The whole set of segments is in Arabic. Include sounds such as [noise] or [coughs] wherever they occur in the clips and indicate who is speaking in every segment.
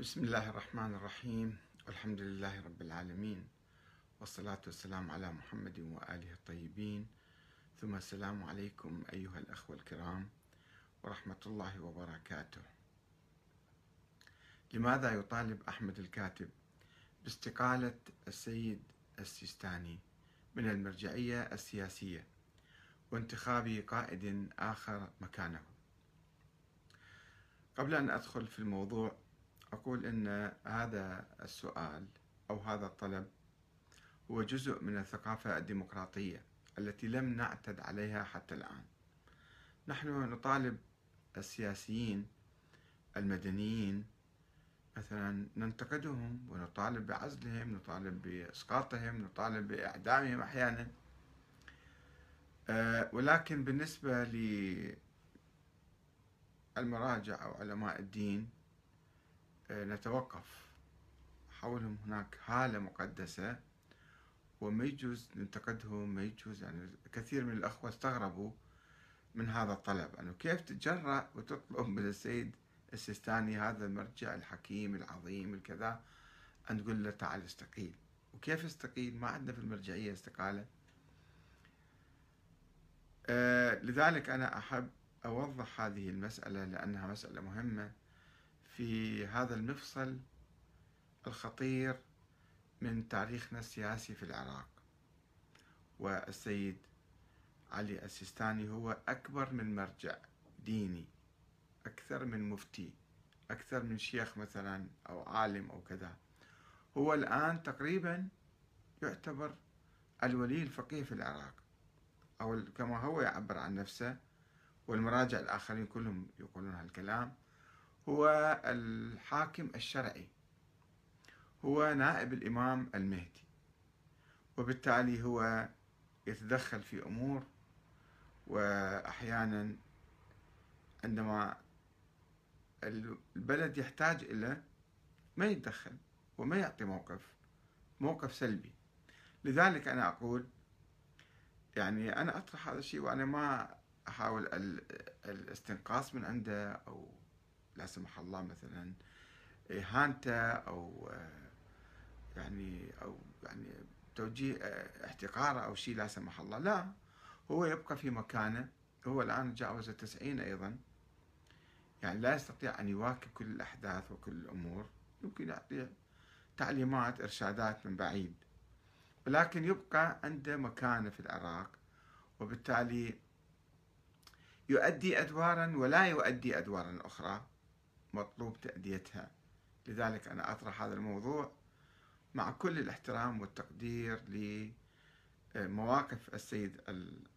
Speaker 1: بسم الله الرحمن الرحيم والحمد لله رب العالمين والصلاة والسلام على محمد وآله الطيبين ثم السلام عليكم أيها الأخوة الكرام ورحمة الله وبركاته لماذا يطالب أحمد الكاتب باستقالة السيد السيستاني من المرجعية السياسية وانتخاب قائد آخر مكانه قبل أن أدخل في الموضوع أقول أن هذا السؤال أو هذا الطلب هو جزء من الثقافة الديمقراطية التي لم نعتد عليها حتى الآن نحن نطالب السياسيين المدنيين مثلا ننتقدهم ونطالب بعزلهم نطالب بإسقاطهم نطالب بإعدامهم أحيانا آه، ولكن بالنسبة للمراجع أو علماء الدين نتوقف حولهم هناك هالة مقدسة وما يجوز ننتقدهم ما يجوز يعني كثير من الأخوة استغربوا من هذا الطلب أنه كيف تتجرأ وتطلب من السيد السيستاني هذا المرجع الحكيم العظيم الكذا أن تقول له تعال استقيل وكيف استقيل ما عندنا في المرجعية استقالة آه، لذلك أنا أحب أوضح هذه المسألة لأنها مسألة مهمة في هذا المفصل الخطير من تاريخنا السياسي في العراق والسيد علي السيستاني هو أكبر من مرجع ديني أكثر من مفتي أكثر من شيخ مثلا أو عالم أو كذا هو الآن تقريبا يعتبر الولي الفقيه في العراق أو كما هو يعبر عن نفسه والمراجع الآخرين كلهم يقولون هالكلام هو الحاكم الشرعي هو نائب الإمام المهدي وبالتالي هو يتدخل في أمور وأحيانا عندما البلد يحتاج إلى ما يتدخل وما يعطي موقف موقف سلبي لذلك أنا أقول يعني أنا أطرح هذا الشيء وأنا ما أحاول الاستنقاص من عنده أو لا سمح الله مثلا اهانته إيه، او آه، يعني او يعني توجيه آه، احتقاره او شيء لا سمح الله لا هو يبقى في مكانه هو الان تجاوز التسعين ايضا يعني لا يستطيع ان يواكب كل الاحداث وكل الامور يمكن يعطي تعليمات ارشادات من بعيد ولكن يبقى عنده مكانه في العراق وبالتالي يؤدي ادوارا ولا يؤدي ادوارا اخرى مطلوب تأديتها لذلك أنا أطرح هذا الموضوع مع كل الاحترام والتقدير لمواقف آه، السيد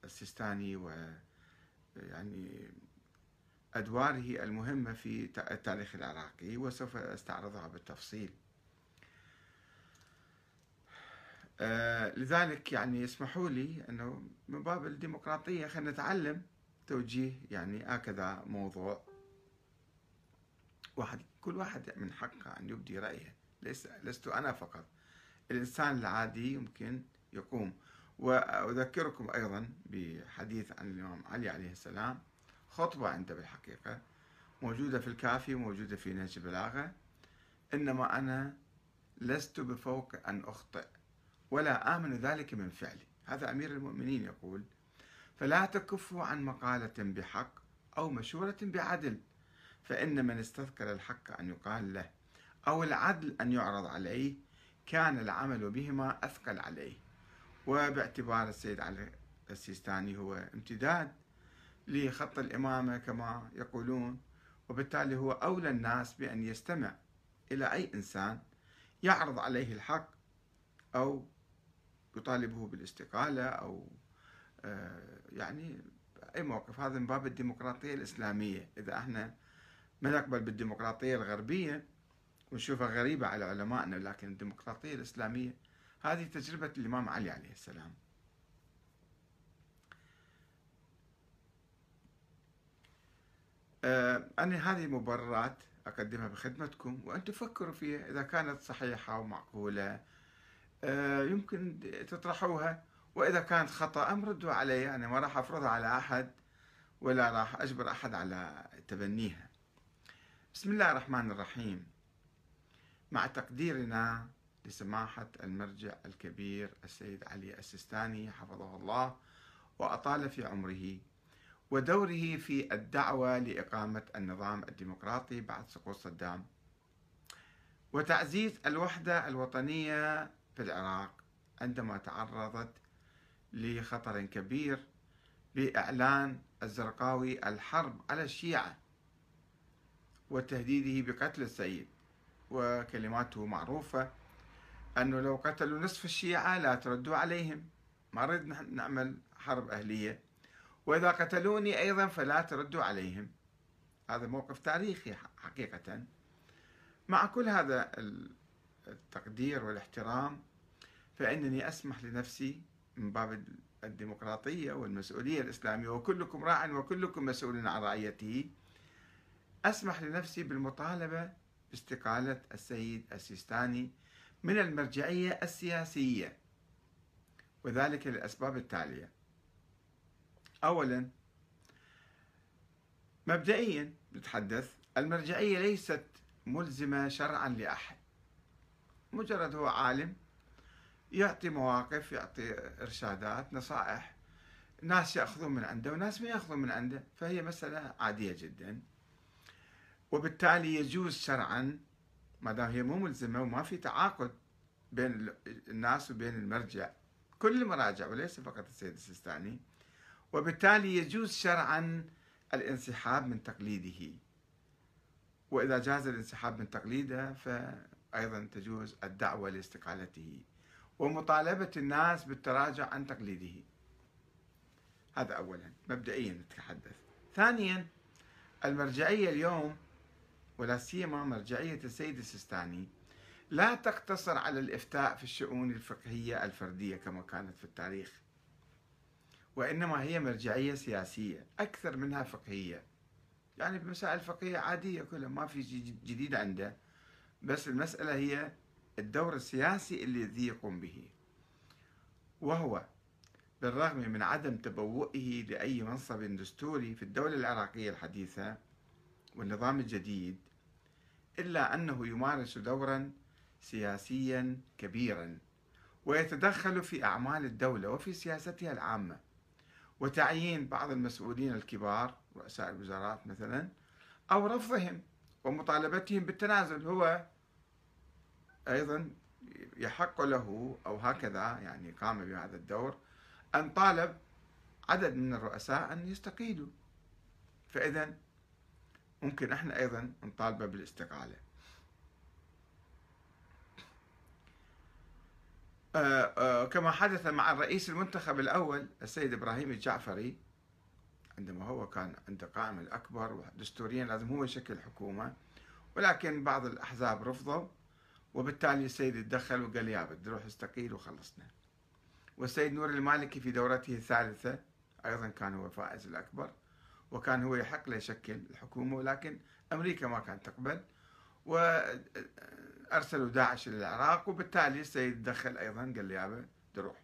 Speaker 1: السيستاني و آه، يعني أدواره المهمة في التاريخ العراقي وسوف أستعرضها بالتفصيل آه، لذلك يعني يسمحوا لي أنه من باب الديمقراطية خلينا نتعلم توجيه يعني هكذا موضوع واحد كل واحد من حقه أن يبدي رأيه ليس لست أنا فقط الإنسان العادي يمكن يقوم وأذكركم أيضا بحديث عن الإمام علي عليه السلام خطبة عنده بالحقيقة موجودة في الكافي موجودة في نهج البلاغة إنما أنا لست بفوق أن أخطئ ولا آمن ذلك من فعلي هذا أمير المؤمنين يقول فلا تكفوا عن مقالة بحق أو مشورة بعدل فإن من استذكر الحق أن يقال له أو العدل أن يعرض عليه كان العمل بهما أثقل عليه وباعتبار السيد علي السيستاني هو امتداد لخط الإمامة كما يقولون وبالتالي هو أولى الناس بأن يستمع إلى أي إنسان يعرض عليه الحق أو يطالبه بالاستقالة أو آه، يعني أي موقف هذا من باب الديمقراطية الإسلامية إذا احنا ما نقبل بالديمقراطية الغربية ونشوفها غريبة على علمائنا لكن الديمقراطية الإسلامية هذه تجربة الإمام علي عليه السلام آه، أنا هذه مبررات أقدمها بخدمتكم وأن تفكروا فيها إذا كانت صحيحة ومعقولة آه، يمكن تطرحوها وإذا كانت خطأ أمردوا علي أنا ما راح أفرضها على أحد ولا راح أجبر أحد على تبنيها بسم الله الرحمن الرحيم مع تقديرنا لسماحة المرجع الكبير السيد علي السيستاني حفظه الله وأطال في عمره ودوره في الدعوة لإقامة النظام الديمقراطي بعد سقوط صدام وتعزيز الوحدة الوطنية في العراق عندما تعرضت لخطر كبير بإعلان الزرقاوي الحرب على الشيعة وتهديده بقتل السيد وكلماته معروفة أنه لو قتلوا نصف الشيعة لا تردوا عليهم ما نريد نعمل حرب أهلية وإذا قتلوني أيضا فلا تردوا عليهم هذا موقف تاريخي حقيقة مع كل هذا التقدير والاحترام فإنني أسمح لنفسي من باب الديمقراطية والمسؤولية الإسلامية وكلكم راع وكلكم مسؤول عن رعيته أسمح لنفسي بالمطالبة باستقالة السيد السيستاني من المرجعية السياسية وذلك للأسباب التالية أولا مبدئيا نتحدث المرجعية ليست ملزمة شرعا لأحد مجرد هو عالم يعطي مواقف يعطي إرشادات نصائح ناس يأخذون من عنده وناس ما يأخذون من عنده فهي مسألة عادية جداً وبالتالي يجوز شرعا ما دام هي مو ملزمه وما في تعاقد بين الناس وبين المرجع كل المراجع وليس فقط السيد السيستاني وبالتالي يجوز شرعا الانسحاب من تقليده وإذا جاز الانسحاب من تقليده فأيضا تجوز الدعوة لاستقالته ومطالبة الناس بالتراجع عن تقليده هذا أولا مبدئيا نتحدث ثانيا المرجعية اليوم ولا سيما مرجعية السيد السيستاني لا تقتصر على الإفتاء في الشؤون الفقهية الفردية كما كانت في التاريخ وإنما هي مرجعية سياسية أكثر منها فقهية يعني بمسائل فقهية عادية كلها ما في جديد عنده بس المسألة هي الدور السياسي الذي يقوم به وهو بالرغم من عدم تبوئه لأي منصب دستوري في الدولة العراقية الحديثة والنظام الجديد إلا أنه يمارس دورا سياسيا كبيرا ويتدخل في أعمال الدولة وفي سياستها العامة وتعيين بعض المسؤولين الكبار رؤساء الوزارات مثلا أو رفضهم ومطالبتهم بالتنازل هو أيضا يحق له أو هكذا يعني قام بهذا الدور أن طالب عدد من الرؤساء أن يستقيلوا فإذا ممكن احنا ايضا نطالبه بالاستقاله آه، آه، كما حدث مع الرئيس المنتخب الأول السيد إبراهيم الجعفري عندما هو كان عنده قائمة الأكبر ودستوريا لازم هو يشكل حكومة ولكن بعض الأحزاب رفضوا وبالتالي السيد تدخل وقال يا بدي روح استقيل وخلصنا والسيد نور المالكي في دورته الثالثة أيضا كان هو الفائز الأكبر وكان هو يحق له يشكل الحكومة ولكن أمريكا ما كانت تقبل وأرسلوا داعش إلى العراق وبالتالي السيد دخل أيضا قال لي يابا تروح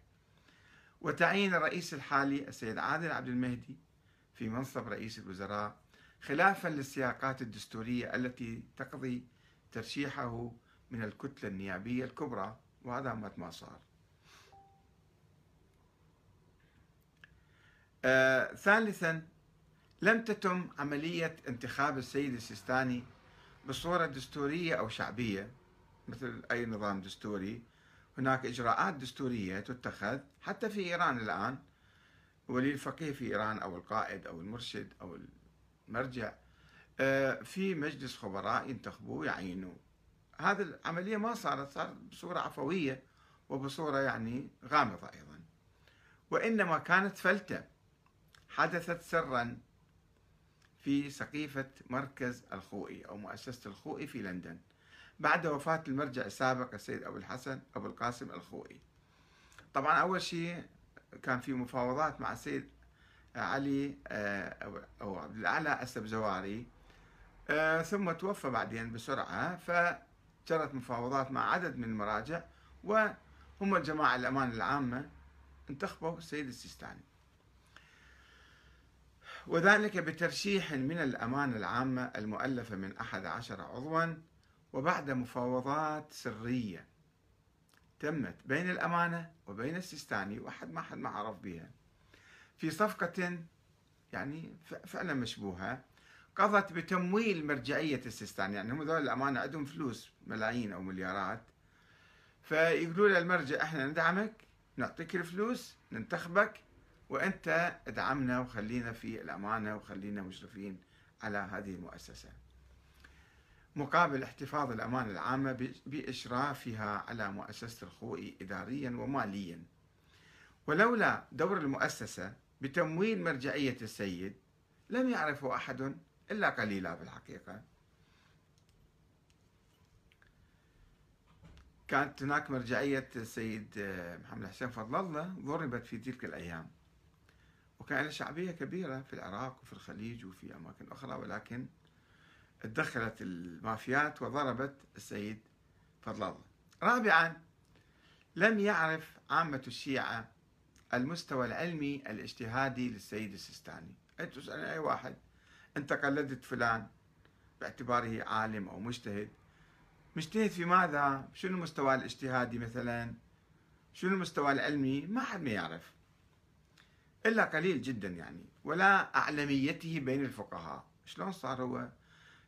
Speaker 1: وتعيين الرئيس الحالي السيد عادل عبد المهدي في منصب رئيس الوزراء خلافا للسياقات الدستورية التي تقضي ترشيحه من الكتلة النيابية الكبرى وهذا ما صار آه ثالثا لم تتم عملية انتخاب السيد السيستاني بصورة دستورية أو شعبية مثل أي نظام دستوري هناك إجراءات دستورية تتخذ حتى في إيران الآن ولي الفقيه في إيران أو القائد أو المرشد أو المرجع آه، في مجلس خبراء ينتخبوه يعينوه هذه العملية ما صارت صارت بصورة عفوية وبصورة يعني غامضة أيضا وإنما كانت فلتة حدثت سرا في سقيفة مركز الخوئي أو مؤسسة الخوئي في لندن بعد وفاة المرجع السابق السيد أبو الحسن أبو القاسم الخوئي طبعا أول شيء كان في مفاوضات مع السيد علي آه، أو عبد الأعلى السبزواري آه، ثم توفى بعدين بسرعة فجرت مفاوضات مع عدد من المراجع وهم الجماعة الأمانة العامة انتخبوا السيد السيستاني وذلك بترشيح من الأمانة العامة المؤلفة من أحد عشر عضوا وبعد مفاوضات سرية تمت بين الأمانة وبين السيستاني وأحد ما حد ما عرف بها في صفقة يعني فعلا مشبوهة قضت بتمويل مرجعية السيستاني يعني هم ذول الأمانة عندهم فلوس ملايين أو مليارات فيقولوا للمرجع احنا ندعمك نعطيك الفلوس ننتخبك وأنت ادعمنا وخلينا في الأمانة وخلينا مشرفين على هذه المؤسسة مقابل احتفاظ الأمانة العامة بإشرافها على مؤسسة الخوئي إداريا وماليا ولولا دور المؤسسة بتمويل مرجعية السيد لم يعرفه أحد إلا قليلا بالحقيقة كانت هناك مرجعية السيد محمد حسين فضل الله ضربت في تلك الأيام وكان له شعبية كبيرة في العراق وفي الخليج وفي أماكن أخرى ولكن تدخلت المافيات وضربت السيد فضل الله رابعا لم يعرف عامة الشيعة المستوى العلمي الاجتهادي للسيد السيستاني أنت تسأل أي واحد أنت قلدت فلان باعتباره عالم أو مجتهد مجتهد في ماذا شنو المستوى الاجتهادي مثلا شنو المستوى العلمي ما حد ما يعرف إلا قليل جدا يعني ولا أعلميته بين الفقهاء شلون صار هو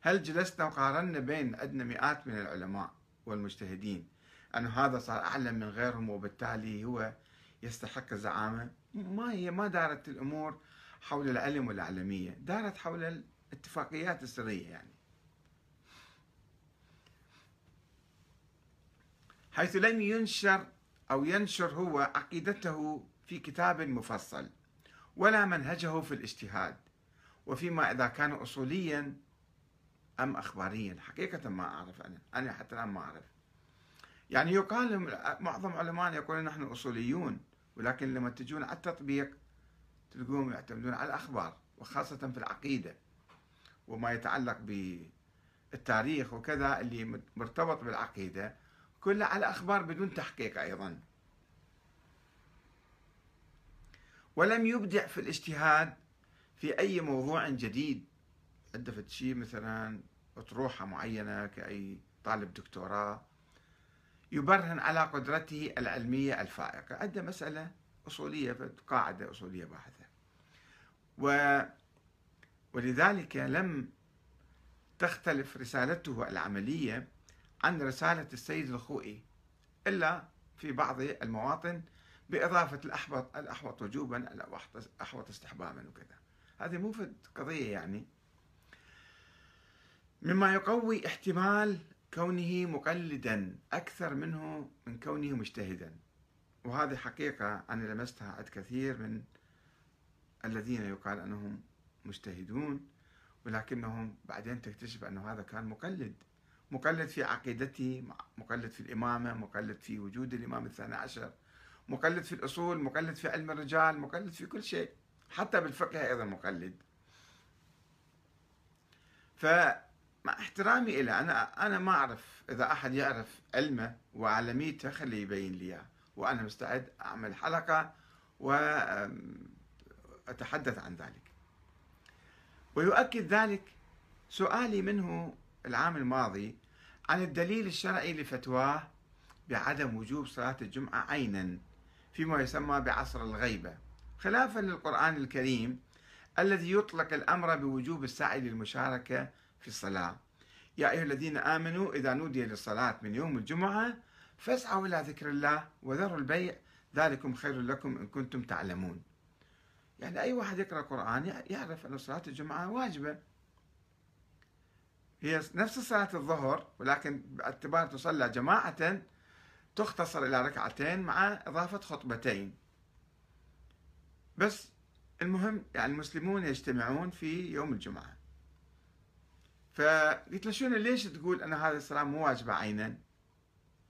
Speaker 1: هل جلسنا وقارنا بين عندنا مئات من العلماء والمجتهدين أن هذا صار أعلم من غيرهم وبالتالي هو يستحق الزعامة ما هي ما دارت الأمور حول العلم والأعلمية دارت حول الاتفاقيات السرية يعني حيث لم ينشر أو ينشر هو عقيدته في كتاب مفصل ولا منهجه في الاجتهاد وفيما إذا كان أصوليا أم أخباريا حقيقة ما أعرف أنا أنا حتى الآن ما أعرف يعني يقال معظم علمائنا يقولون نحن أصوليون ولكن لما تجون على التطبيق تلقوهم يعتمدون على الأخبار وخاصة في العقيدة وما يتعلق بالتاريخ وكذا اللي مرتبط بالعقيدة كله على أخبار بدون تحقيق أيضا ولم يبدع في الاجتهاد في أي موضوع جديد عنده شيء مثلا أطروحة معينة كأي طالب دكتوراه يبرهن على قدرته العلمية الفائقة عنده مسألة أصولية قاعدة أصولية باحثة و ولذلك لم تختلف رسالته العملية عن رسالة السيد الخوئي إلا في بعض المواطن بإضافة الأحبط الأحوط وجوبا الأحوط استحباما وكذا هذه موفد قضية يعني مما يقوي احتمال كونه مقلدا أكثر منه من كونه مجتهدا وهذه حقيقة أنا لمستها عند كثير من الذين يقال أنهم مجتهدون ولكنهم بعدين تكتشف أنه هذا كان مقلد مقلد في عقيدته مقلد في الإمامة مقلد في وجود الإمام الثاني عشر مقلد في الأصول مقلد في علم الرجال مقلد في كل شيء حتى بالفقه أيضا مقلد فمع احترامي له أنا أنا ما أعرف إذا أحد يعرف علمه وعالميته خليه يبين لي إياه وأنا مستعد أعمل حلقة وأتحدث عن ذلك ويؤكد ذلك سؤالي منه العام الماضي عن الدليل الشرعي لفتواه بعدم وجوب صلاة الجمعة عينا فيما يسمى بعصر الغيبة خلافا للقرآن الكريم الذي يطلق الأمر بوجوب السعي للمشاركة في الصلاة يا أيها الذين آمنوا إذا نودي للصلاة من يوم الجمعة فاسعوا إلى ذكر الله وذروا البيع ذلكم خير لكم إن كنتم تعلمون يعني أي واحد يقرأ القرآن يعرف أن صلاة الجمعة واجبة هي نفس صلاة الظهر ولكن باعتبار تصلى جماعة تختصر إلى ركعتين مع إضافة خطبتين بس المهم يعني المسلمون يجتمعون في يوم الجمعة فقلت له شنو ليش تقول أن هذا الصلاة مو واجبة عينا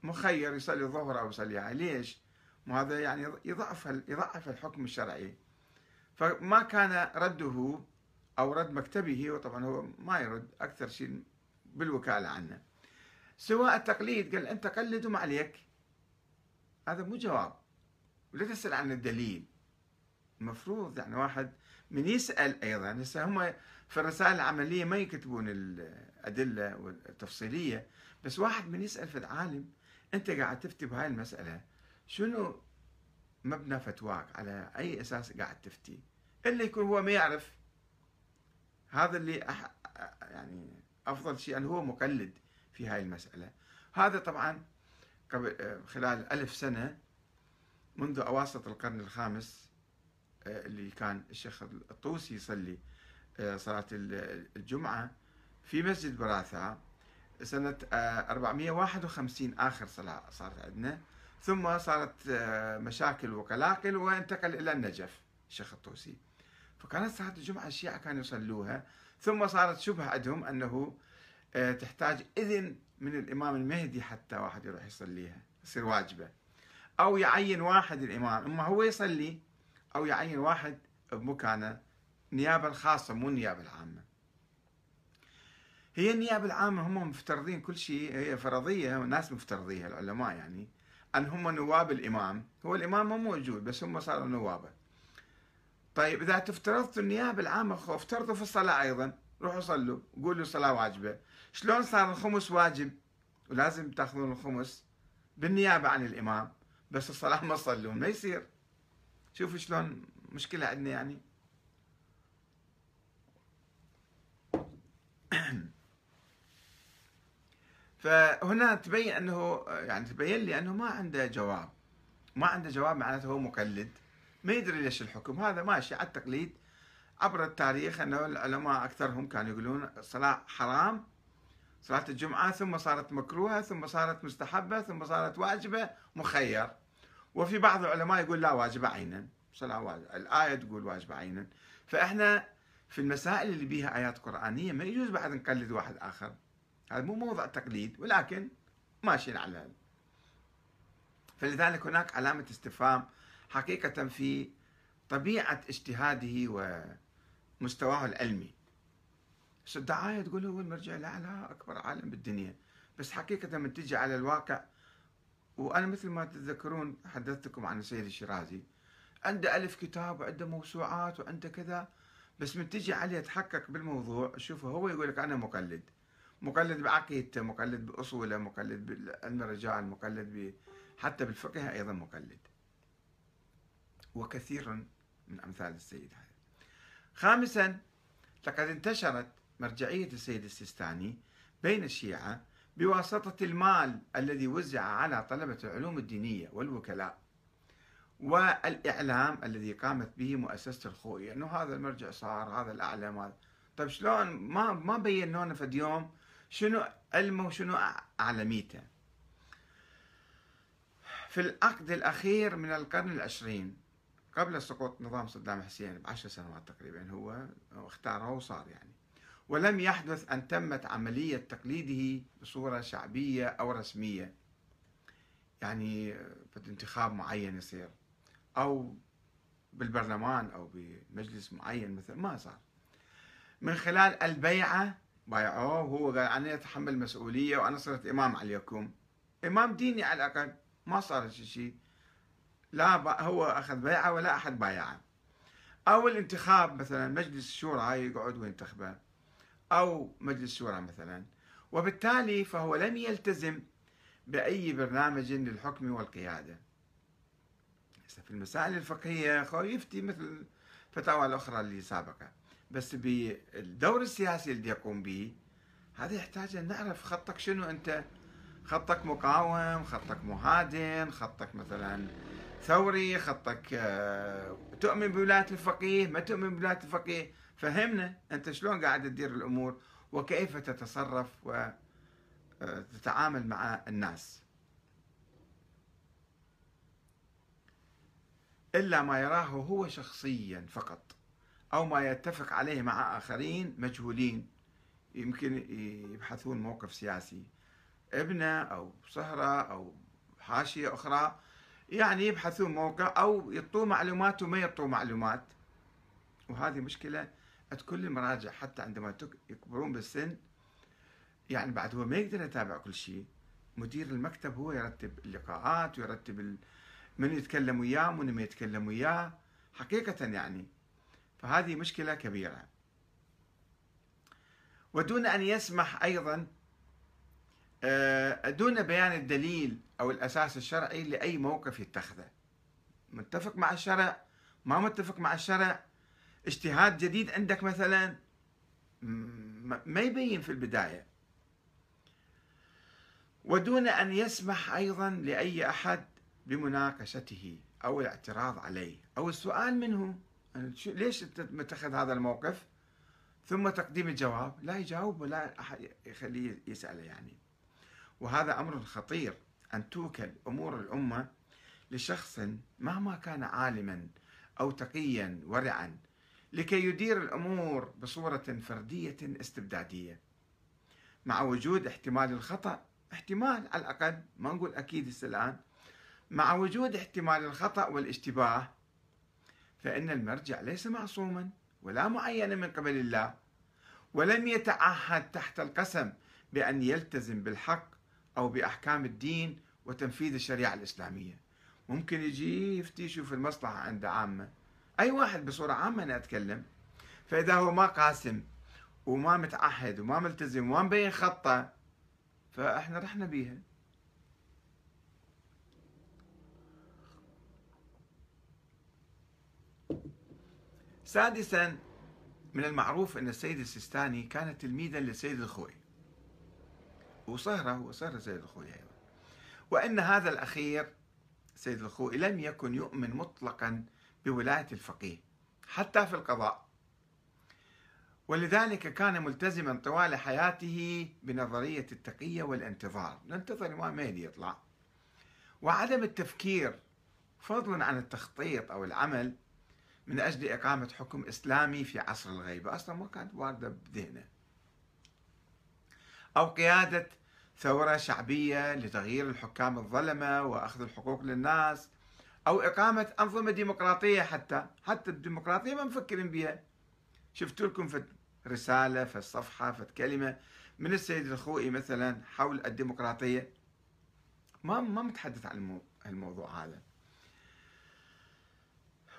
Speaker 1: مخير يصلي الظهر أو يصليها ليش وهذا يعني يضعف يضعف الحكم الشرعي فما كان رده أو رد مكتبه وطبعا هو ما يرد أكثر شيء بالوكالة عنه سواء التقليد قال أنت قلد وما عليك هذا مو جواب ولا تسأل عن الدليل المفروض يعني واحد من يسأل أيضا هسه يعني هم في الرسائل العملية ما يكتبون الأدلة والتفصيلية بس واحد من يسأل في العالم أنت قاعد تفتي بهاي المسألة شنو مبنى فتواك على أي أساس قاعد تفتي إلا يكون هو ما يعرف هذا اللي أح... يعني أفضل شيء أنه يعني هو مقلد في هاي المسألة هذا طبعا قبل آه، خلال ألف سنة منذ أواسط القرن الخامس آه، اللي كان الشيخ الطوسي يصلي آه، صلاة الجمعة في مسجد براثة سنة 451 آخر صلاة صارت عندنا ثم صارت مشاكل وقلاقل وانتقل إلى النجف الشيخ الطوسي فكانت صلاة الجمعة الشيعة كانوا يصلوها ثم صارت شبهة عندهم أنه تحتاج إذن من الإمام المهدي حتى واحد يروح يصليها تصير واجبة أو يعين واحد الإمام إما هو يصلي أو يعين واحد بمكانه نيابة الخاصة مو النيابة العامة هي النيابة العامة هم مفترضين كل شيء هي فرضية والناس مفترضيها العلماء يعني أن هم نواب الإمام هو الإمام مو موجود بس هم صاروا نوابه طيب إذا افترضتوا النيابة العامة افترضوا في الصلاة أيضا روحوا صلوا قولوا صلاة واجبة شلون صار الخمس واجب ولازم تاخذون الخمس بالنيابه عن الامام بس الصلاه ما تصلون ما يصير شوفوا شلون مشكله عندنا يعني [clears throat] فهنا تبين انه يعني تبين لي انه ما عنده جواب ما عنده جواب معناته هو مقلد ما يدري ليش الحكم هذا ماشي على التقليد عبر التاريخ انه العلماء اكثرهم كانوا يقولون الصلاه حرام صلاة الجمعة ثم صارت مكروهة ثم صارت مستحبة ثم صارت واجبة مخير وفي بعض العلماء يقول لا واجبة عينا صلاة واجبة الآية تقول واجبة عينا فإحنا في المسائل اللي بيها آيات قرآنية ما يجوز بعد نقلد واحد آخر هذا مو موضع تقليد ولكن ماشيين على فلذلك هناك علامة استفهام حقيقة في طبيعة اجتهاده ومستواه العلمي الدعايه تقول هو المرجع الاعلى اكبر عالم بالدنيا بس حقيقه من تجي على الواقع وانا مثل ما تتذكرون حدثتكم عن السيد الشيرازي عنده ألف كتاب وعنده موسوعات وعنده كذا بس من تجي عليه يتحقق بالموضوع شوفه هو يقول لك انا مقلد مقلد بعقيدته مقلد باصوله مقلد بعلم الرجال مقلد ب... حتى بالفقه ايضا مقلد وكثير من امثال السيد هذا خامسا لقد انتشرت مرجعية السيد السيستاني بين الشيعة بواسطة المال الذي وزع على طلبة العلوم الدينية والوكلاء والإعلام الذي قامت به مؤسسة الخوئي أنه يعني هذا المرجع صار هذا الأعلم هذا طيب شلون ما ما بينونا في اليوم شنو علمه وشنو أعلميته في العقد الأخير من القرن العشرين قبل سقوط نظام صدام حسين بعشر سنوات تقريبا هو اختاره وصار يعني ولم يحدث أن تمت عملية تقليده بصورة شعبية أو رسمية يعني بانتخاب معين يصير أو بالبرلمان أو بمجلس معين مثلا ما صار من خلال البيعة بايعوه هو قال أنا أتحمل مسؤولية وأنا صرت إمام عليكم إمام ديني على الأقل ما صار شيء لا هو أخذ بيعة ولا أحد بايعه أو الانتخاب مثلا مجلس الشورى يقعد وينتخبه أو مجلس شورى مثلا وبالتالي فهو لم يلتزم بأي برنامج للحكم والقيادة في المسائل الفقهية يفتي مثل الفتاوى الأخرى اللي سابقة بس بالدور السياسي اللي يقوم به هذا يحتاج أن نعرف خطك شنو أنت خطك مقاوم خطك مهادن خطك مثلا ثوري خطك آه، تؤمن بولاية الفقيه ما تؤمن بولاية الفقيه فهمنا انت شلون قاعد تدير الامور وكيف تتصرف وتتعامل آه، مع الناس الا ما يراه هو شخصيا فقط او ما يتفق عليه مع اخرين مجهولين يمكن يبحثون موقف سياسي ابنه او صهره او حاشيه اخرى يعني يبحثون موقع او يعطوه معلومات وما يعطوه معلومات وهذه مشكله كل المراجع حتى عندما يكبرون بالسن يعني بعد هو ما يقدر يتابع كل شيء مدير المكتب هو يرتب اللقاءات ويرتب من يتكلم وياه من ما يتكلم وياه حقيقة يعني فهذه مشكلة كبيرة ودون أن يسمح أيضا آه، دون بيان الدليل أو الأساس الشرعي لأي موقف يتخذه متفق مع الشرع ما متفق مع الشرع اجتهاد جديد عندك مثلا ما يبين في البداية ودون أن يسمح أيضا لأي أحد بمناقشته أو الاعتراض عليه أو السؤال منه ليش متخذ هذا الموقف ثم تقديم الجواب لا يجاوب ولا أحد يخليه يسأله يعني وهذا أمر خطير أن توكل أمور الأمة لشخص مهما كان عالما أو تقيا ورعا لكي يدير الأمور بصورة فردية استبدادية مع وجود احتمال الخطأ احتمال على الأقل ما نقول أكيد هسه الآن مع وجود احتمال الخطأ والاشتباه فإن المرجع ليس معصوما ولا معينا من قبل الله ولم يتعهد تحت القسم بأن يلتزم بالحق أو بأحكام الدين وتنفيذ الشريعة الإسلامية ممكن يجي يفتي يشوف المصلحة عند عامة أي واحد بصورة عامة أنا أتكلم فإذا هو ما قاسم وما متعهد وما ملتزم وما مبين خطه فإحنا رحنا بيها سادسا من المعروف أن السيد السيستاني كان تلميذا للسيد الخوي وصهرة وصهرة سيد الخوي أيضا وأن هذا الأخير سيد الخوي لم يكن يؤمن مطلقا بولاية الفقيه حتى في القضاء ولذلك كان ملتزما طوال حياته بنظرية التقية والانتظار ننتظر الإمام مهدي يطلع وعدم التفكير فضلا عن التخطيط أو العمل من أجل إقامة حكم إسلامي في عصر الغيبة أصلا ما كانت واردة بذهنه أو قيادة ثورة شعبية لتغيير الحكام الظلمة وأخذ الحقوق للناس أو إقامة أنظمة ديمقراطية حتى حتى الديمقراطية ما مفكرين بها شفت لكم في رسالة في الصفحة في كلمة من السيد الخوئي مثلا حول الديمقراطية ما ما متحدث عن الموضوع هذا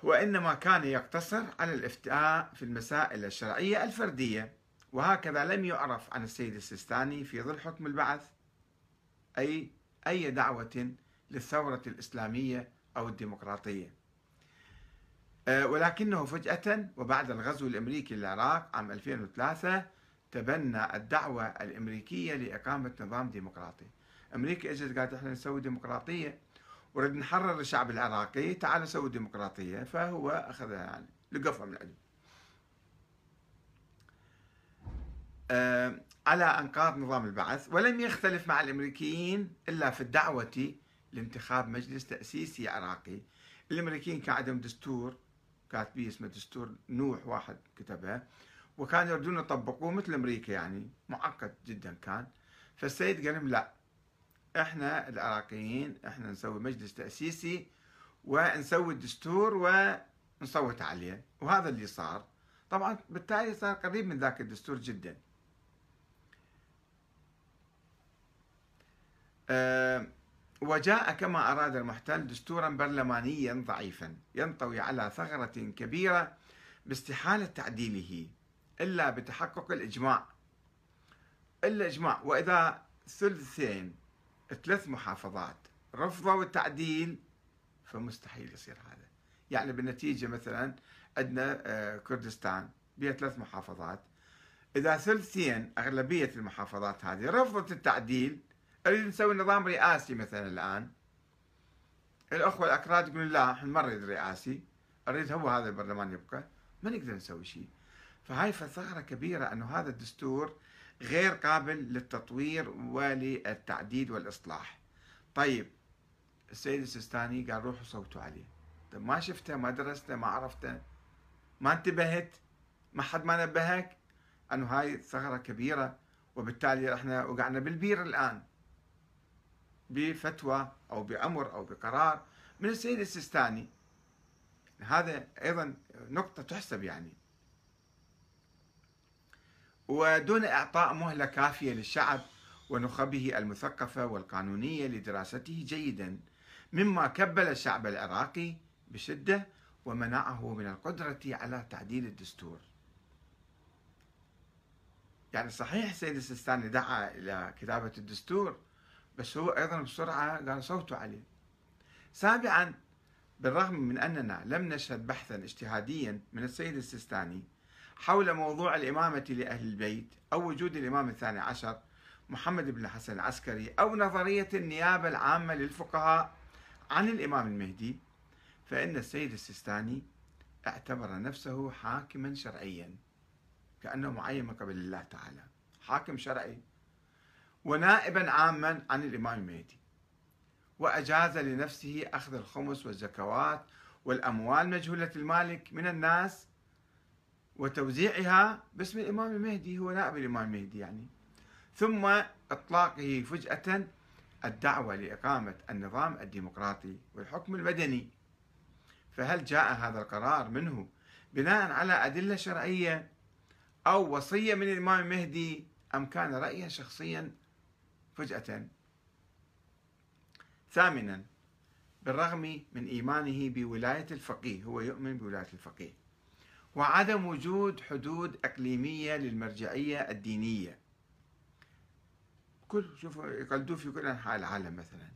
Speaker 1: وإنما كان يقتصر على الافتاء في المسائل الشرعية الفردية وهكذا لم يعرف عن السيد السيستاني في ظل حكم البعث أي أي دعوة للثورة الإسلامية أو الديمقراطية آه، ولكنه فجأة وبعد الغزو الأمريكي للعراق عام 2003 تبنى الدعوة الأمريكية لإقامة نظام ديمقراطي أمريكا إجت قالت إحنا نسوي ديمقراطية ورد نحرر الشعب العراقي تعال نسوي ديمقراطية فهو أخذها يعني لقفة من عنده آه، على أنقاض نظام البعث ولم يختلف مع الأمريكيين إلا في الدعوة لانتخاب مجلس تأسيسي عراقي الأمريكيين كان عندهم دستور كاتبيه اسمه دستور نوح واحد كتبها وكان يردون يطبقوه مثل أمريكا يعني معقد جدا كان فالسيد قال لهم لا احنا العراقيين احنا نسوي مجلس تأسيسي ونسوي الدستور ونصوت عليه وهذا اللي صار طبعا بالتالي صار قريب من ذاك الدستور جدا أه وجاء كما أراد المحتل دستورا برلمانيا ضعيفا ينطوي على ثغرة كبيرة باستحالة تعديله إلا بتحقق الإجماع الإجماع وإذا ثلثين ثلاث محافظات رفضوا التعديل فمستحيل يصير هذا يعني بالنتيجة مثلا عندنا آه، كردستان بها ثلاث محافظات إذا ثلثين أغلبية المحافظات هذه رفضت التعديل اريد نسوي نظام رئاسي مثلا الان الاخوه الاكراد يقولون لا احنا ما نريد رئاسي اريد هو هذا البرلمان يبقى ما نقدر نسوي شيء فهاي فثغره كبيره انه هذا الدستور غير قابل للتطوير وللتعديل والاصلاح طيب السيد السيستاني قال روحوا صوتوا عليه طيب ما شفته ما درسته ما عرفته ما انتبهت ما حد ما نبهك انه هاي ثغره كبيره وبالتالي احنا وقعنا بالبير الان بفتوى أو بأمر أو بقرار من السيد السيستاني هذا أيضا نقطة تحسب يعني ودون إعطاء مهلة كافية للشعب ونخبه المثقفة والقانونية لدراسته جيدا مما كبل الشعب العراقي بشدة ومنعه من القدرة على تعديل الدستور يعني صحيح سيد السيستاني دعا إلى كتابة الدستور بس هو أيضا بسرعة قال صوته عليه. سابعا بالرغم من أننا لم نشهد بحثا اجتهاديا من السيد السيستاني حول موضوع الإمامة لأهل البيت أو وجود الإمام الثاني عشر محمد بن الحسن العسكري أو نظرية النيابة العامة للفقهاء عن الإمام المهدي فإن السيد السيستاني اعتبر نفسه حاكما شرعيا كأنه معين من قبل الله تعالى حاكم شرعي ونائبا عاما عن الإمام المهدي وأجاز لنفسه أخذ الخمس والزكوات والأموال مجهولة المالك من الناس وتوزيعها باسم الإمام المهدي هو نائب الإمام المهدي يعني ثم إطلاقه فجأة الدعوة لإقامة النظام الديمقراطي والحكم المدني فهل جاء هذا القرار منه بناء على أدلة شرعية أو وصية من الإمام المهدي أم كان رأيا شخصيا فجأة ثامنا بالرغم من إيمانه بولاية الفقيه هو يؤمن بولاية الفقيه وعدم وجود حدود إقليمية للمرجعية الدينية كل شوفوا يقلدوه في كل أنحاء العالم مثلا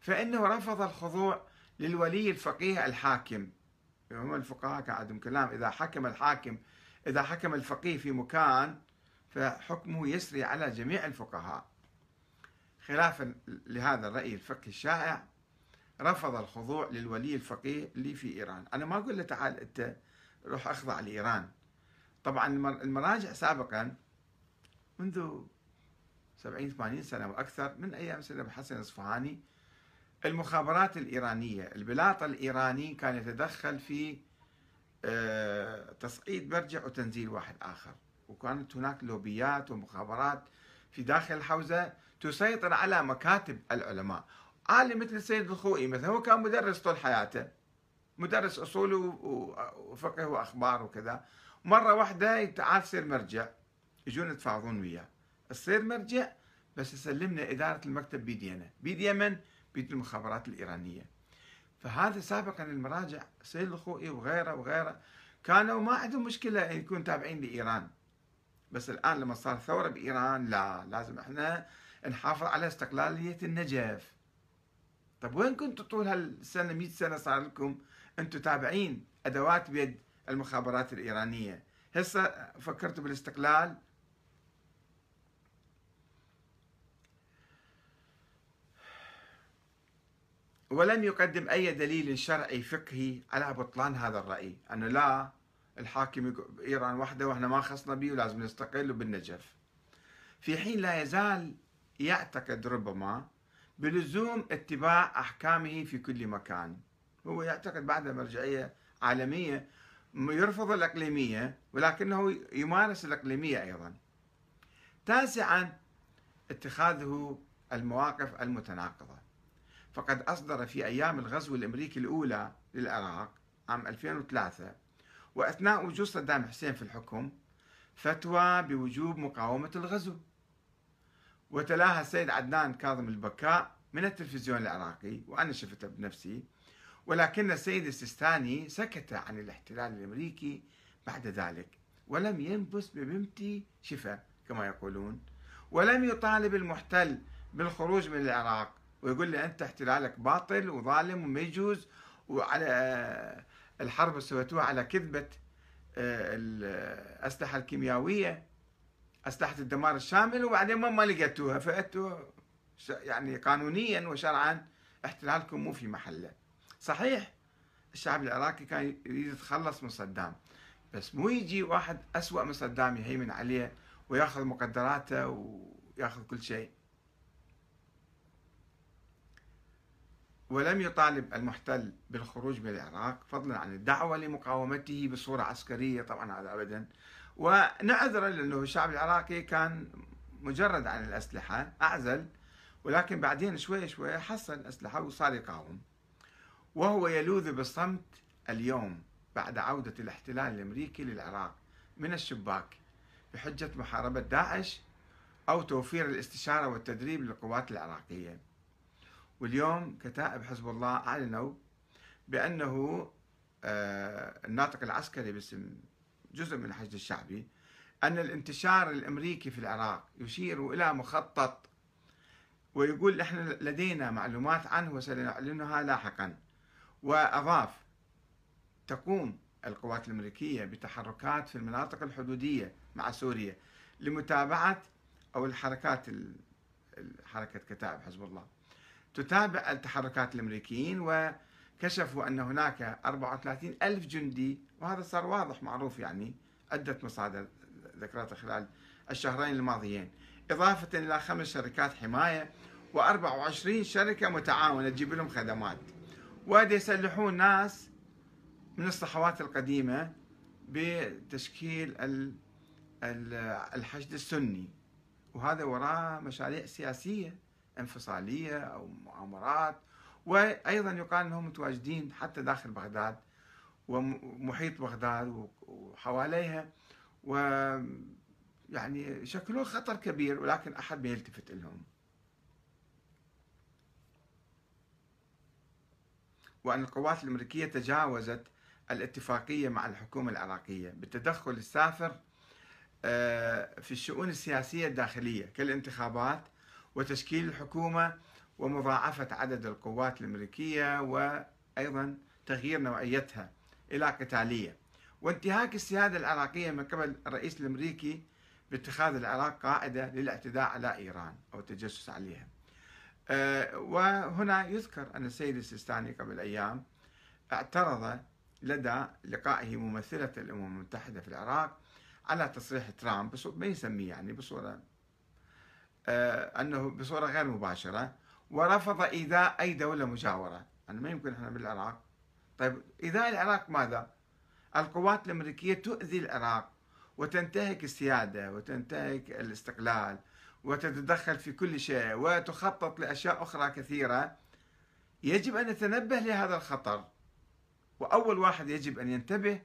Speaker 1: فإنه رفض الخضوع للولي الفقيه الحاكم هم الفقهاء كعدم كلام إذا حكم الحاكم إذا حكم الفقيه في مكان فحكمه يسري على جميع الفقهاء خلافا لهذا الرأي الفقهي الشائع رفض الخضوع للولي الفقيه اللي في إيران أنا ما أقول له تعال أنت روح أخضع لإيران طبعا المراجع سابقا منذ 70 80 سنة وأكثر من أيام سيدنا حسن الأصفهاني المخابرات الإيرانية البلاط الإيراني كان يتدخل في آه، تصعيد مرجع وتنزيل واحد آخر وكانت هناك لوبيات ومخابرات في داخل الحوزة تسيطر على مكاتب العلماء عالم مثل السيد الخوئي مثلا هو كان مدرس طول حياته مدرس أصول وفقه وأخبار وكذا مرة واحدة تعال سير مرجع يجون يتفاوضون وياه تصير مرجع بس يسلمنا إدارة المكتب بيدينا بيد من؟ بيد المخابرات الإيرانية فهذا سابقا المراجع سيد الخوئي وغيره وغيره كانوا ما عندهم مشكلة يكون تابعين لإيران بس الآن لما صار ثورة بإيران لا لازم إحنا نحافظ على استقلالية النجف طب وين كنتوا طول هالسنة 100 سنة صار لكم أنتوا تابعين أدوات بيد المخابرات الإيرانية هسه فكرتوا بالاستقلال ولم يقدم أي دليل شرعي فقهي على بطلان هذا الرأي أنه لا الحاكم إيران وحده وإحنا ما خصنا به ولازم نستقل وبالنجف في حين لا يزال يعتقد ربما بلزوم اتباع أحكامه في كل مكان هو يعتقد بعد مرجعية عالمية يرفض الإقليمية ولكنه يمارس الإقليمية أيضا تاسعا اتخاذه المواقف المتناقضة فقد أصدر في أيام الغزو الأمريكي الأولى للعراق عام 2003 وأثناء وجود صدام حسين في الحكم فتوى بوجوب مقاومة الغزو وتلاها السيد عدنان كاظم البكاء من التلفزيون العراقي وأنا شفته بنفسي ولكن السيد السيستاني سكت عن الاحتلال الأمريكي بعد ذلك ولم ينبس ببمتي شفا كما يقولون ولم يطالب المحتل بالخروج من العراق ويقول لي أنت احتلالك باطل وظالم وما يجوز وعلى الحرب سويتوها على كذبة آه، الأسلحة الكيميائية أسلحة الدمار الشامل وبعدين ما لقيتوها فأتوا يعني قانونيا وشرعا احتلالكم مو في محله صحيح الشعب العراقي كان يريد يتخلص من صدام بس مو يجي واحد أسوأ من صدام يهيمن عليه وياخذ مقدراته وياخذ كل شيء ولم يطالب المحتل بالخروج من العراق فضلا عن الدعوة لمقاومته بصورة عسكرية طبعا هذا أبدا ونعذر لأنه الشعب العراقي كان مجرد عن الأسلحة أعزل ولكن بعدين شوي شوي حصل أسلحة وصار يقاوم وهو يلوذ بالصمت اليوم بعد عودة الاحتلال الأمريكي للعراق من الشباك بحجة محاربة داعش أو توفير الاستشارة والتدريب للقوات العراقية واليوم كتائب حزب الله أعلنوا بأنه آه، الناطق العسكري باسم جزء من الحشد الشعبي أن الانتشار الأمريكي في العراق يشير إلى مخطط ويقول احنا لدينا معلومات عنه وسنعلنها لاحقا وأضاف تقوم القوات الأمريكية بتحركات في المناطق الحدودية مع سوريا لمتابعة أو الحركات حركة كتائب حزب الله تتابع التحركات الأمريكيين وكشفوا أن هناك 34 ألف جندي وهذا صار واضح معروف يعني عدة مصادر ذكرتها خلال الشهرين الماضيين إضافة إلى خمس شركات حماية و24 شركة متعاونة تجيب لهم خدمات ودي يسلحون ناس من الصحوات القديمة بتشكيل الحشد السني وهذا وراه مشاريع سياسية انفصالية أو مؤامرات وأيضا يقال أنهم متواجدين حتى داخل بغداد ومحيط بغداد وحواليها و يعني شكلوا خطر كبير ولكن أحد ما يلتفت لهم وأن القوات الأمريكية تجاوزت الاتفاقية مع الحكومة العراقية بالتدخل السافر آه، في الشؤون السياسية الداخلية كالانتخابات وتشكيل الحكومة ومضاعفة عدد القوات الأمريكية وأيضا تغيير نوعيتها إلى قتالية وانتهاك السيادة العراقية من قبل الرئيس الأمريكي باتخاذ العراق قاعدة للاعتداء على إيران أو التجسس عليها آه، وهنا يذكر أن السيد السيستاني قبل أيام اعترض لدى لقائه ممثلة الأمم المتحدة في العراق على تصريح ترامب ما يسميه يعني بصورة آه، أنه بصورة غير مباشرة ورفض إيذاء أي دولة مجاورة أنا ما يمكن إحنا بالعراق طيب إيذاء العراق ماذا؟ القوات الأمريكية تؤذي العراق وتنتهك السيادة وتنتهك الاستقلال وتتدخل في كل شيء وتخطط لأشياء أخرى كثيرة يجب أن نتنبه لهذا الخطر وأول واحد يجب أن ينتبه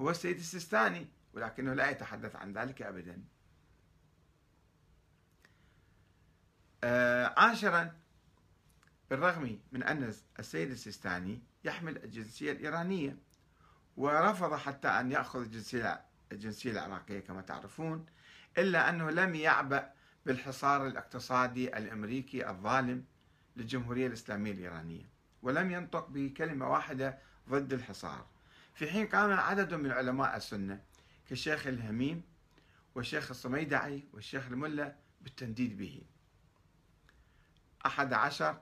Speaker 1: هو السيد السيستاني ولكنه لا يتحدث عن ذلك أبداً آه، عاشرا بالرغم من أن السيد السيستاني يحمل الجنسية الإيرانية ورفض حتى أن يأخذ الجنسية الجنسية العراقية كما تعرفون إلا أنه لم يعبأ بالحصار الاقتصادي الأمريكي الظالم للجمهورية الإسلامية الإيرانية ولم ينطق بكلمة واحدة ضد الحصار في حين قام عدد من علماء السنة كالشيخ الهميم والشيخ الصميدعي والشيخ الملا بالتنديد به أحد عشر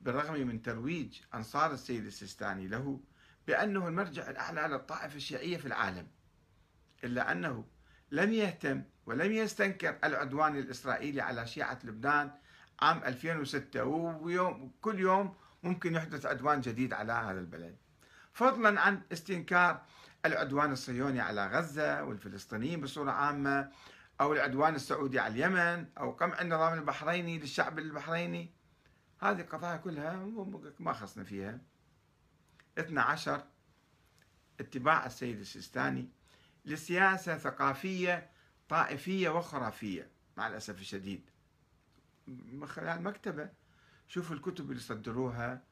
Speaker 1: بالرغم من ترويج أنصار السيد السيستاني له بأنه المرجع الأعلى للطائفة الشيعية في العالم إلا أنه لم يهتم ولم يستنكر العدوان الإسرائيلي على شيعة لبنان عام 2006 ويوم كل يوم ممكن يحدث عدوان جديد على هذا البلد فضلا عن استنكار العدوان الصهيوني على غزة والفلسطينيين بصورة عامة أو العدوان السعودي على اليمن أو قمع النظام البحريني للشعب البحريني هذه القضايا كلها ما خصنا فيها 12 اتباع السيد السيستاني لسياسة ثقافية طائفية وخرافية مع الأسف الشديد من خلال مكتبة شوفوا الكتب اللي صدروها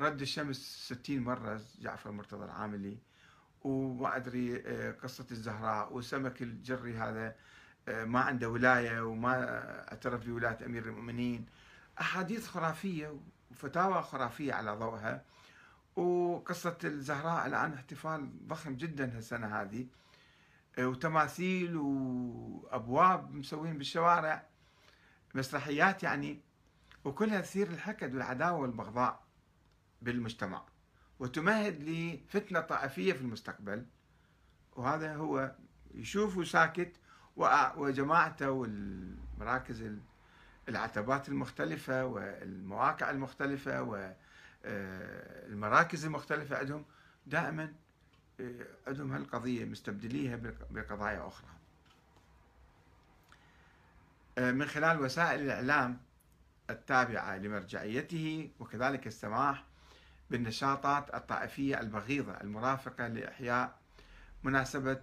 Speaker 1: رد الشمس 60 مرة جعفر مرتضى العاملي وما أدري آه، قصة الزهراء وسمك الجري هذا آه، ما عنده ولايه وما اعترف بولايه امير المؤمنين احاديث خرافيه وفتاوى خرافيه على ضوئها وقصه الزهراء الان احتفال ضخم جدا هالسنه هذه آه، وتماثيل وابواب مسوين بالشوارع مسرحيات يعني وكلها تثير الحقد والعداوه والبغضاء بالمجتمع وتمهد لفتنه طائفيه في المستقبل وهذا هو يشوفه ساكت وجماعته والمراكز العتبات المختلفة والمواقع المختلفة والمراكز آه، المختلفة عندهم دائما آه، عندهم هالقضية مستبدليها بقضايا أخرى آه، من خلال وسائل الإعلام التابعة لمرجعيته وكذلك السماح بالنشاطات الطائفية البغيضة المرافقة لإحياء مناسبة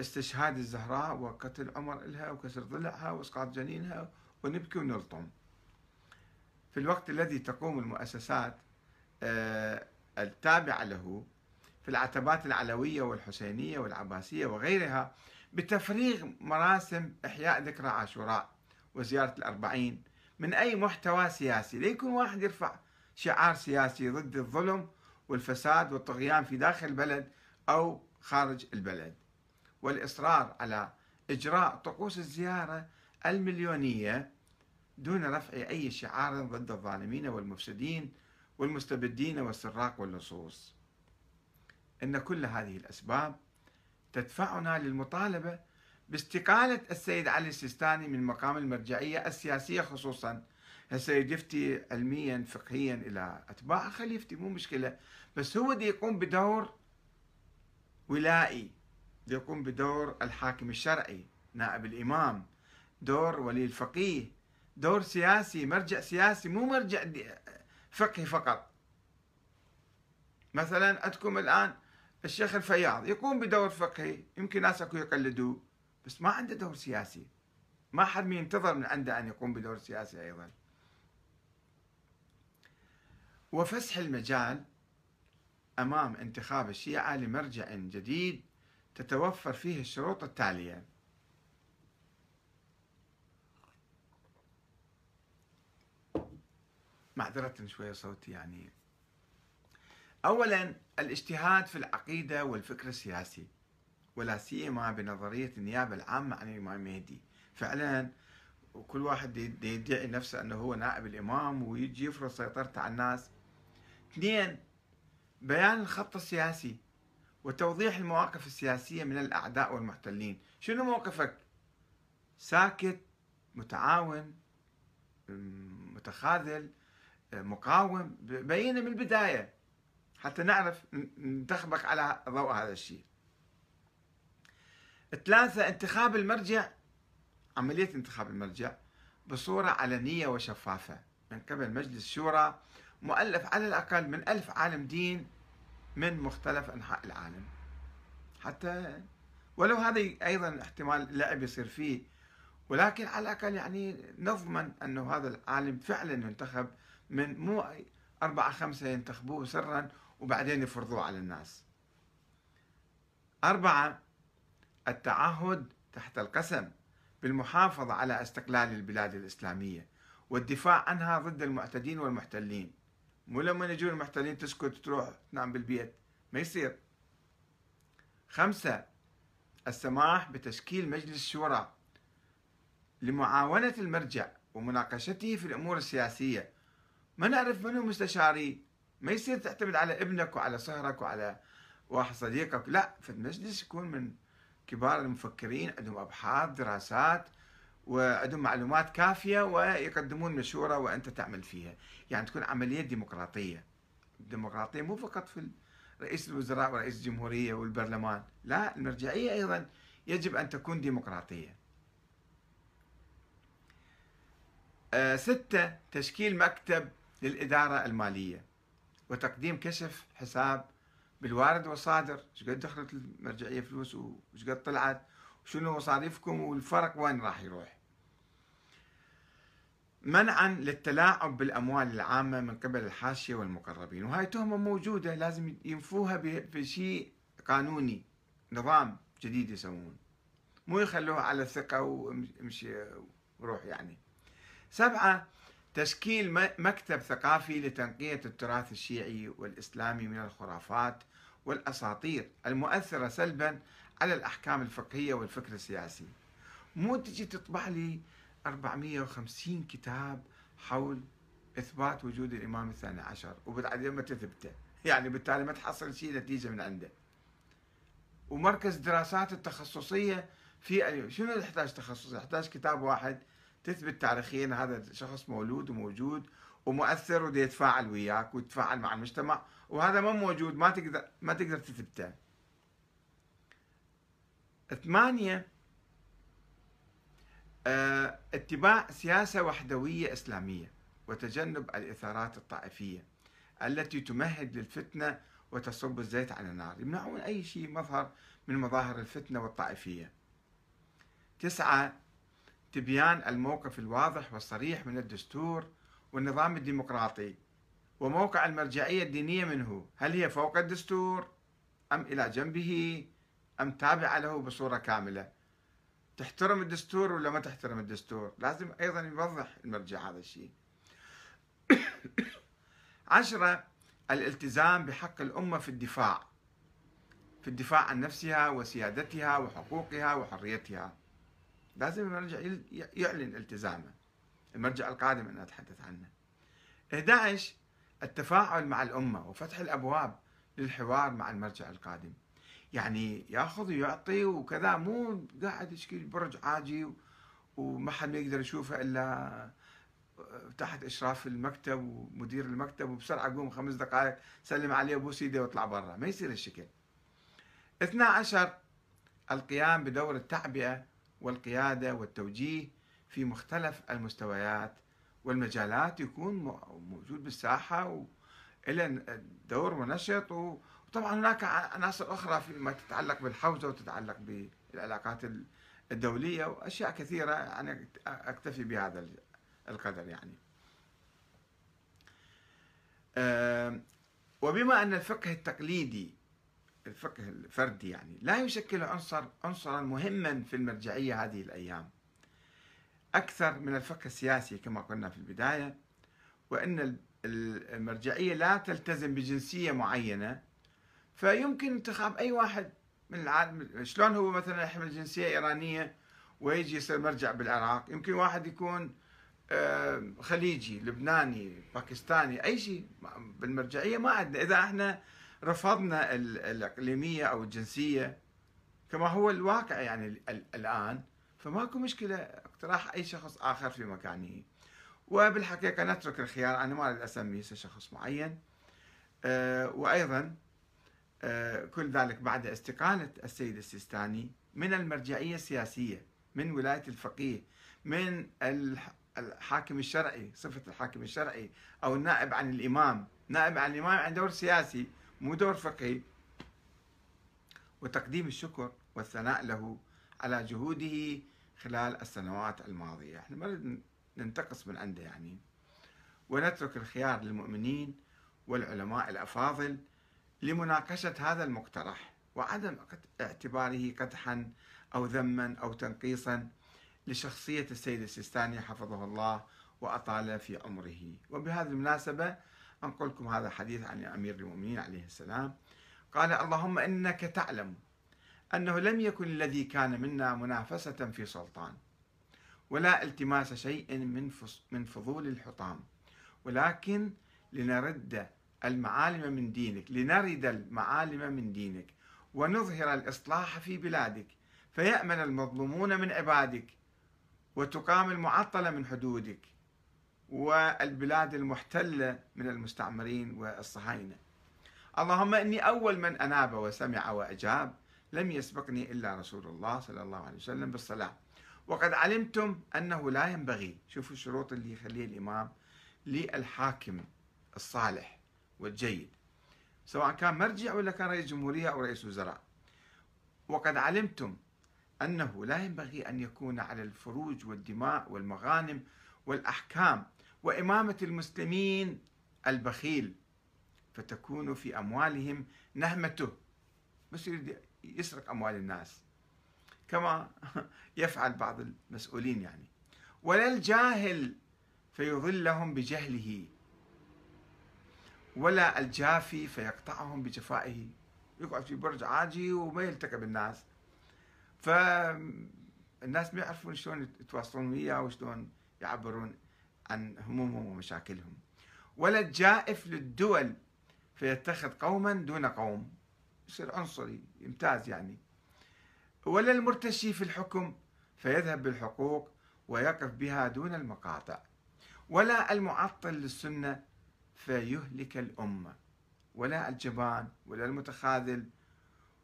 Speaker 1: استشهاد الزهراء وقتل عمر إلها وكسر ضلعها واسقاط جنينها ونبكي ونلطم في الوقت الذي تقوم المؤسسات آه، التابعة له في العتبات العلوية والحسينية والعباسية وغيرها بتفريغ مراسم إحياء ذكرى عاشوراء وزيارة الأربعين من أي محتوى سياسي ليكون واحد يرفع شعار سياسي ضد الظلم والفساد والطغيان في داخل البلد أو خارج البلد والإصرار على إجراء طقوس الزيارة المليونية دون رفع أي شعار ضد الظالمين والمفسدين والمستبدين والسراق واللصوص إن كل هذه الأسباب تدفعنا للمطالبة باستقالة السيد علي السيستاني من مقام المرجعية السياسية خصوصا السيد يفتي علميا فقهيا إلى أتباعه خليه يفتي مو مشكلة بس هو دي يقوم بدور ولائي يقوم بدور الحاكم الشرعي نائب الإمام دور ولي الفقيه دور سياسي مرجع سياسي مو مرجع فقهي فقط مثلا عندكم الآن الشيخ الفياض يقوم بدور فقهي يمكن ناس اكو يقلدوه بس ما عنده دور سياسي ما حد ينتظر من عنده أن يقوم بدور سياسي أيضا وفسح المجال أمام انتخاب الشيعة لمرجع جديد تتوفر فيه الشروط التالية معذرة شوية صوتي يعني أولا الاجتهاد في العقيدة والفكر السياسي ولا سيما بنظرية النيابة العامة عن الإمام المهدي فعلا وكل واحد يدعي نفسه أنه هو نائب الإمام ويجي يفرض سيطرته على الناس اثنين بيان الخط السياسي وتوضيح المواقف السياسية من الأعداء والمحتلين شنو موقفك؟ ساكت متعاون متخاذل مقاوم بينه من البداية حتى نعرف ننتخبك على ضوء هذا الشيء ثلاثة انتخاب المرجع عملية انتخاب المرجع بصورة علنية وشفافة من قبل مجلس شورى مؤلف على الأقل من ألف عالم دين من مختلف أنحاء العالم حتى ولو هذا أيضا احتمال لعب يصير فيه ولكن على الأقل يعني نضمن أنه هذا العالم فعلا ينتخب من مو أربعة خمسة ينتخبوه سرا وبعدين يفرضوه على الناس أربعة التعهد تحت القسم بالمحافظة على استقلال البلاد الإسلامية والدفاع عنها ضد المعتدين والمحتلين مو لما يجون المحتلين تسكت تروح تنام بالبيت ما يصير خمسة السماح بتشكيل مجلس شورى لمعاونة المرجع ومناقشته في الأمور السياسية ما نعرف من هو مستشاري ما يصير تعتمد على ابنك وعلى صهرك وعلى واحد صديقك لا في المجلس يكون من كبار المفكرين عندهم أبحاث دراسات وعندهم معلومات كافية ويقدمون مشورة وأنت تعمل فيها يعني تكون عملية ديمقراطية الديمقراطية مو فقط في رئيس الوزراء ورئيس الجمهورية والبرلمان لا المرجعية أيضا يجب أن تكون ديمقراطية آه، ستة تشكيل مكتب للإدارة المالية وتقديم كشف حساب بالوارد والصادر شقد دخلت المرجعية فلوس وشقد طلعت شنو مصاريفكم والفرق وين راح يروح منعا للتلاعب بالأموال العامة من قبل الحاشية والمقربين وهاي تهمة موجودة لازم ينفوها بشيء قانوني نظام جديد يسوون مو يخلوها على الثقة وامشي وروح يعني سبعة تشكيل مكتب ثقافي لتنقية التراث الشيعي والإسلامي من الخرافات والأساطير المؤثرة سلبا على الأحكام الفقهية والفكر السياسي مو تجي تطبع لي 450 كتاب حول اثبات وجود الامام الثاني عشر وبعدين ما تثبته يعني بالتالي ما تحصل شيء نتيجه من عنده ومركز دراسات التخصصيه في شنو يحتاج تخصص يحتاج كتاب واحد تثبت تاريخيا هذا الشخص مولود وموجود ومؤثر ودي يتفاعل وياك ويتفاعل مع المجتمع وهذا ما موجود ما تقدر ما تقدر تثبته ثمانية آه، اتباع سياسة وحدوية إسلامية وتجنب الإثارات الطائفية التي تمهد للفتنة وتصب الزيت على النار يمنعون أي شيء مظهر من مظاهر الفتنة والطائفية تسعة تبيان الموقف الواضح والصريح من الدستور والنظام الديمقراطي وموقع المرجعية الدينية منه هل هي فوق الدستور أم إلى جنبه أم تابعة له بصورة كاملة تحترم الدستور ولا ما تحترم الدستور لازم أيضا يوضح المرجع هذا الشيء [coughs] عشرة الالتزام بحق الأمة في الدفاع في الدفاع عن نفسها وسيادتها وحقوقها وحريتها لازم المرجع يعلن التزامه المرجع القادم أنا أتحدث عنه 11 التفاعل مع الأمة وفتح الأبواب للحوار مع المرجع القادم يعني ياخذ ويعطي وكذا مو قاعد يشكي برج عاجي وما حد ما يقدر يشوفه الا تحت اشراف المكتب ومدير المكتب وبسرعه قوم خمس دقائق سلم عليه ابو سيده واطلع برا ما يصير الشكل 12 القيام بدور التعبئه والقياده والتوجيه في مختلف المستويات والمجالات يكون موجود بالساحه الى دور ونشط وطبعا هناك عناصر أخرى فيما تتعلق بالحوزة وتتعلق بالعلاقات الدولية وأشياء كثيرة أنا يعني أكتفي بهذا القدر يعني وبما أن الفقه التقليدي الفقه الفردي يعني لا يشكل عنصر عنصرا مهما في المرجعية هذه الأيام أكثر من الفقه السياسي كما قلنا في البداية وأن المرجعية لا تلتزم بجنسية معينة فيمكن انتخاب اي واحد من العالم شلون هو مثلا يحمل جنسيه ايرانيه ويجي يصير مرجع بالعراق يمكن واحد يكون خليجي لبناني باكستاني اي شيء بالمرجعيه ما عندنا اذا احنا رفضنا الاقليميه او الجنسيه كما هو الواقع يعني الان فماكو مشكله اقتراح اي شخص اخر في مكانه وبالحقيقه نترك الخيار انا ما اريد اسمي شخص معين آه، وايضا آه، كل ذلك بعد استقالة السيد السيستاني من المرجعية السياسية من ولاية الفقيه من الحاكم الشرعي صفة الحاكم الشرعي أو النائب عن الإمام نائب عن الإمام عن دور سياسي مو دور فقهي وتقديم الشكر والثناء له على جهوده خلال السنوات الماضية احنا ما ننتقص من عنده يعني ونترك الخيار للمؤمنين والعلماء الأفاضل لمناقشة هذا المقترح وعدم اعتباره قدحا أو ذما أو تنقيصا لشخصية السيد السيستاني حفظه الله وأطال في عمره وبهذه المناسبة أنقل لكم هذا الحديث عن أمير المؤمنين عليه السلام قال اللهم إنك تعلم أنه لم يكن الذي كان منا منافسة في سلطان ولا التماس شيء من من فضول الحطام ولكن لنرد المعالم من دينك لنرد المعالم من دينك ونظهر الإصلاح في بلادك فيأمن المظلومون من عبادك وتقام المعطلة من حدودك والبلاد المحتلة من المستعمرين والصهاينة اللهم إني أول من أناب وسمع وأجاب لم يسبقني إلا رسول الله صلى الله عليه وسلم بالصلاة وقد علمتم أنه لا ينبغي شوفوا الشروط اللي يخليها الإمام للحاكم الصالح والجيد سواء كان مرجع ولا كان رئيس جمهورية أو رئيس وزراء وقد علمتم أنه لا ينبغي أن يكون على الفروج والدماء والمغانم والأحكام وإمامة المسلمين البخيل فتكون في أموالهم نهمته بس يريد يسرق أموال الناس كما [laughs] يفعل بعض المسؤولين يعني ولا الجاهل فيظلهم بجهله ولا الجافي فيقطعهم بجفائه يقعد في برج عاجي وما يلتقى بالناس فالناس ما يعرفون شلون يتواصلون وياه وشلون يعبرون عن همومهم ومشاكلهم ولا الجائف للدول فيتخذ قوما دون قوم يصير عنصري يمتاز يعني ولا المرتشي في الحكم فيذهب بالحقوق ويقف بها دون المقاطع ولا المعطل للسنه فيهلك الأمة ولا الجبان ولا المتخاذل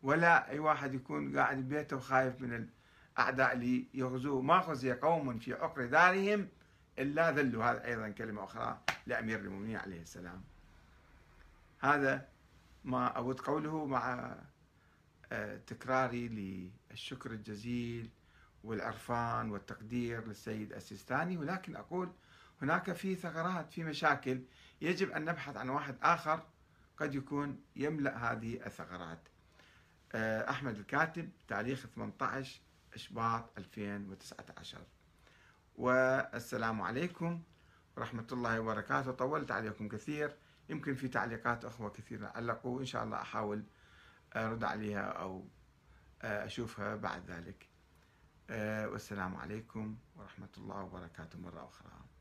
Speaker 1: ولا أي واحد يكون قاعد ببيته وخايف من الأعداء اللي يغزوه ما غزي قوم في عقر دارهم إلا ذلوا هذا أيضا كلمة أخرى لأمير المؤمنين عليه السلام هذا ما أود قوله مع آه، تكراري للشكر الجزيل والعرفان والتقدير للسيد السيستاني ولكن أقول هناك في ثغرات في مشاكل يجب أن نبحث عن واحد آخر قد يكون يملأ هذه الثغرات آه، أحمد الكاتب تاريخ 18 إشباط 2019 والسلام عليكم ورحمة الله وبركاته طولت عليكم كثير يمكن في تعليقات أخوة كثير علقوا إن شاء الله أحاول أرد عليها أو آه، أشوفها بعد ذلك آه، والسلام عليكم ورحمة الله وبركاته مرة أخرى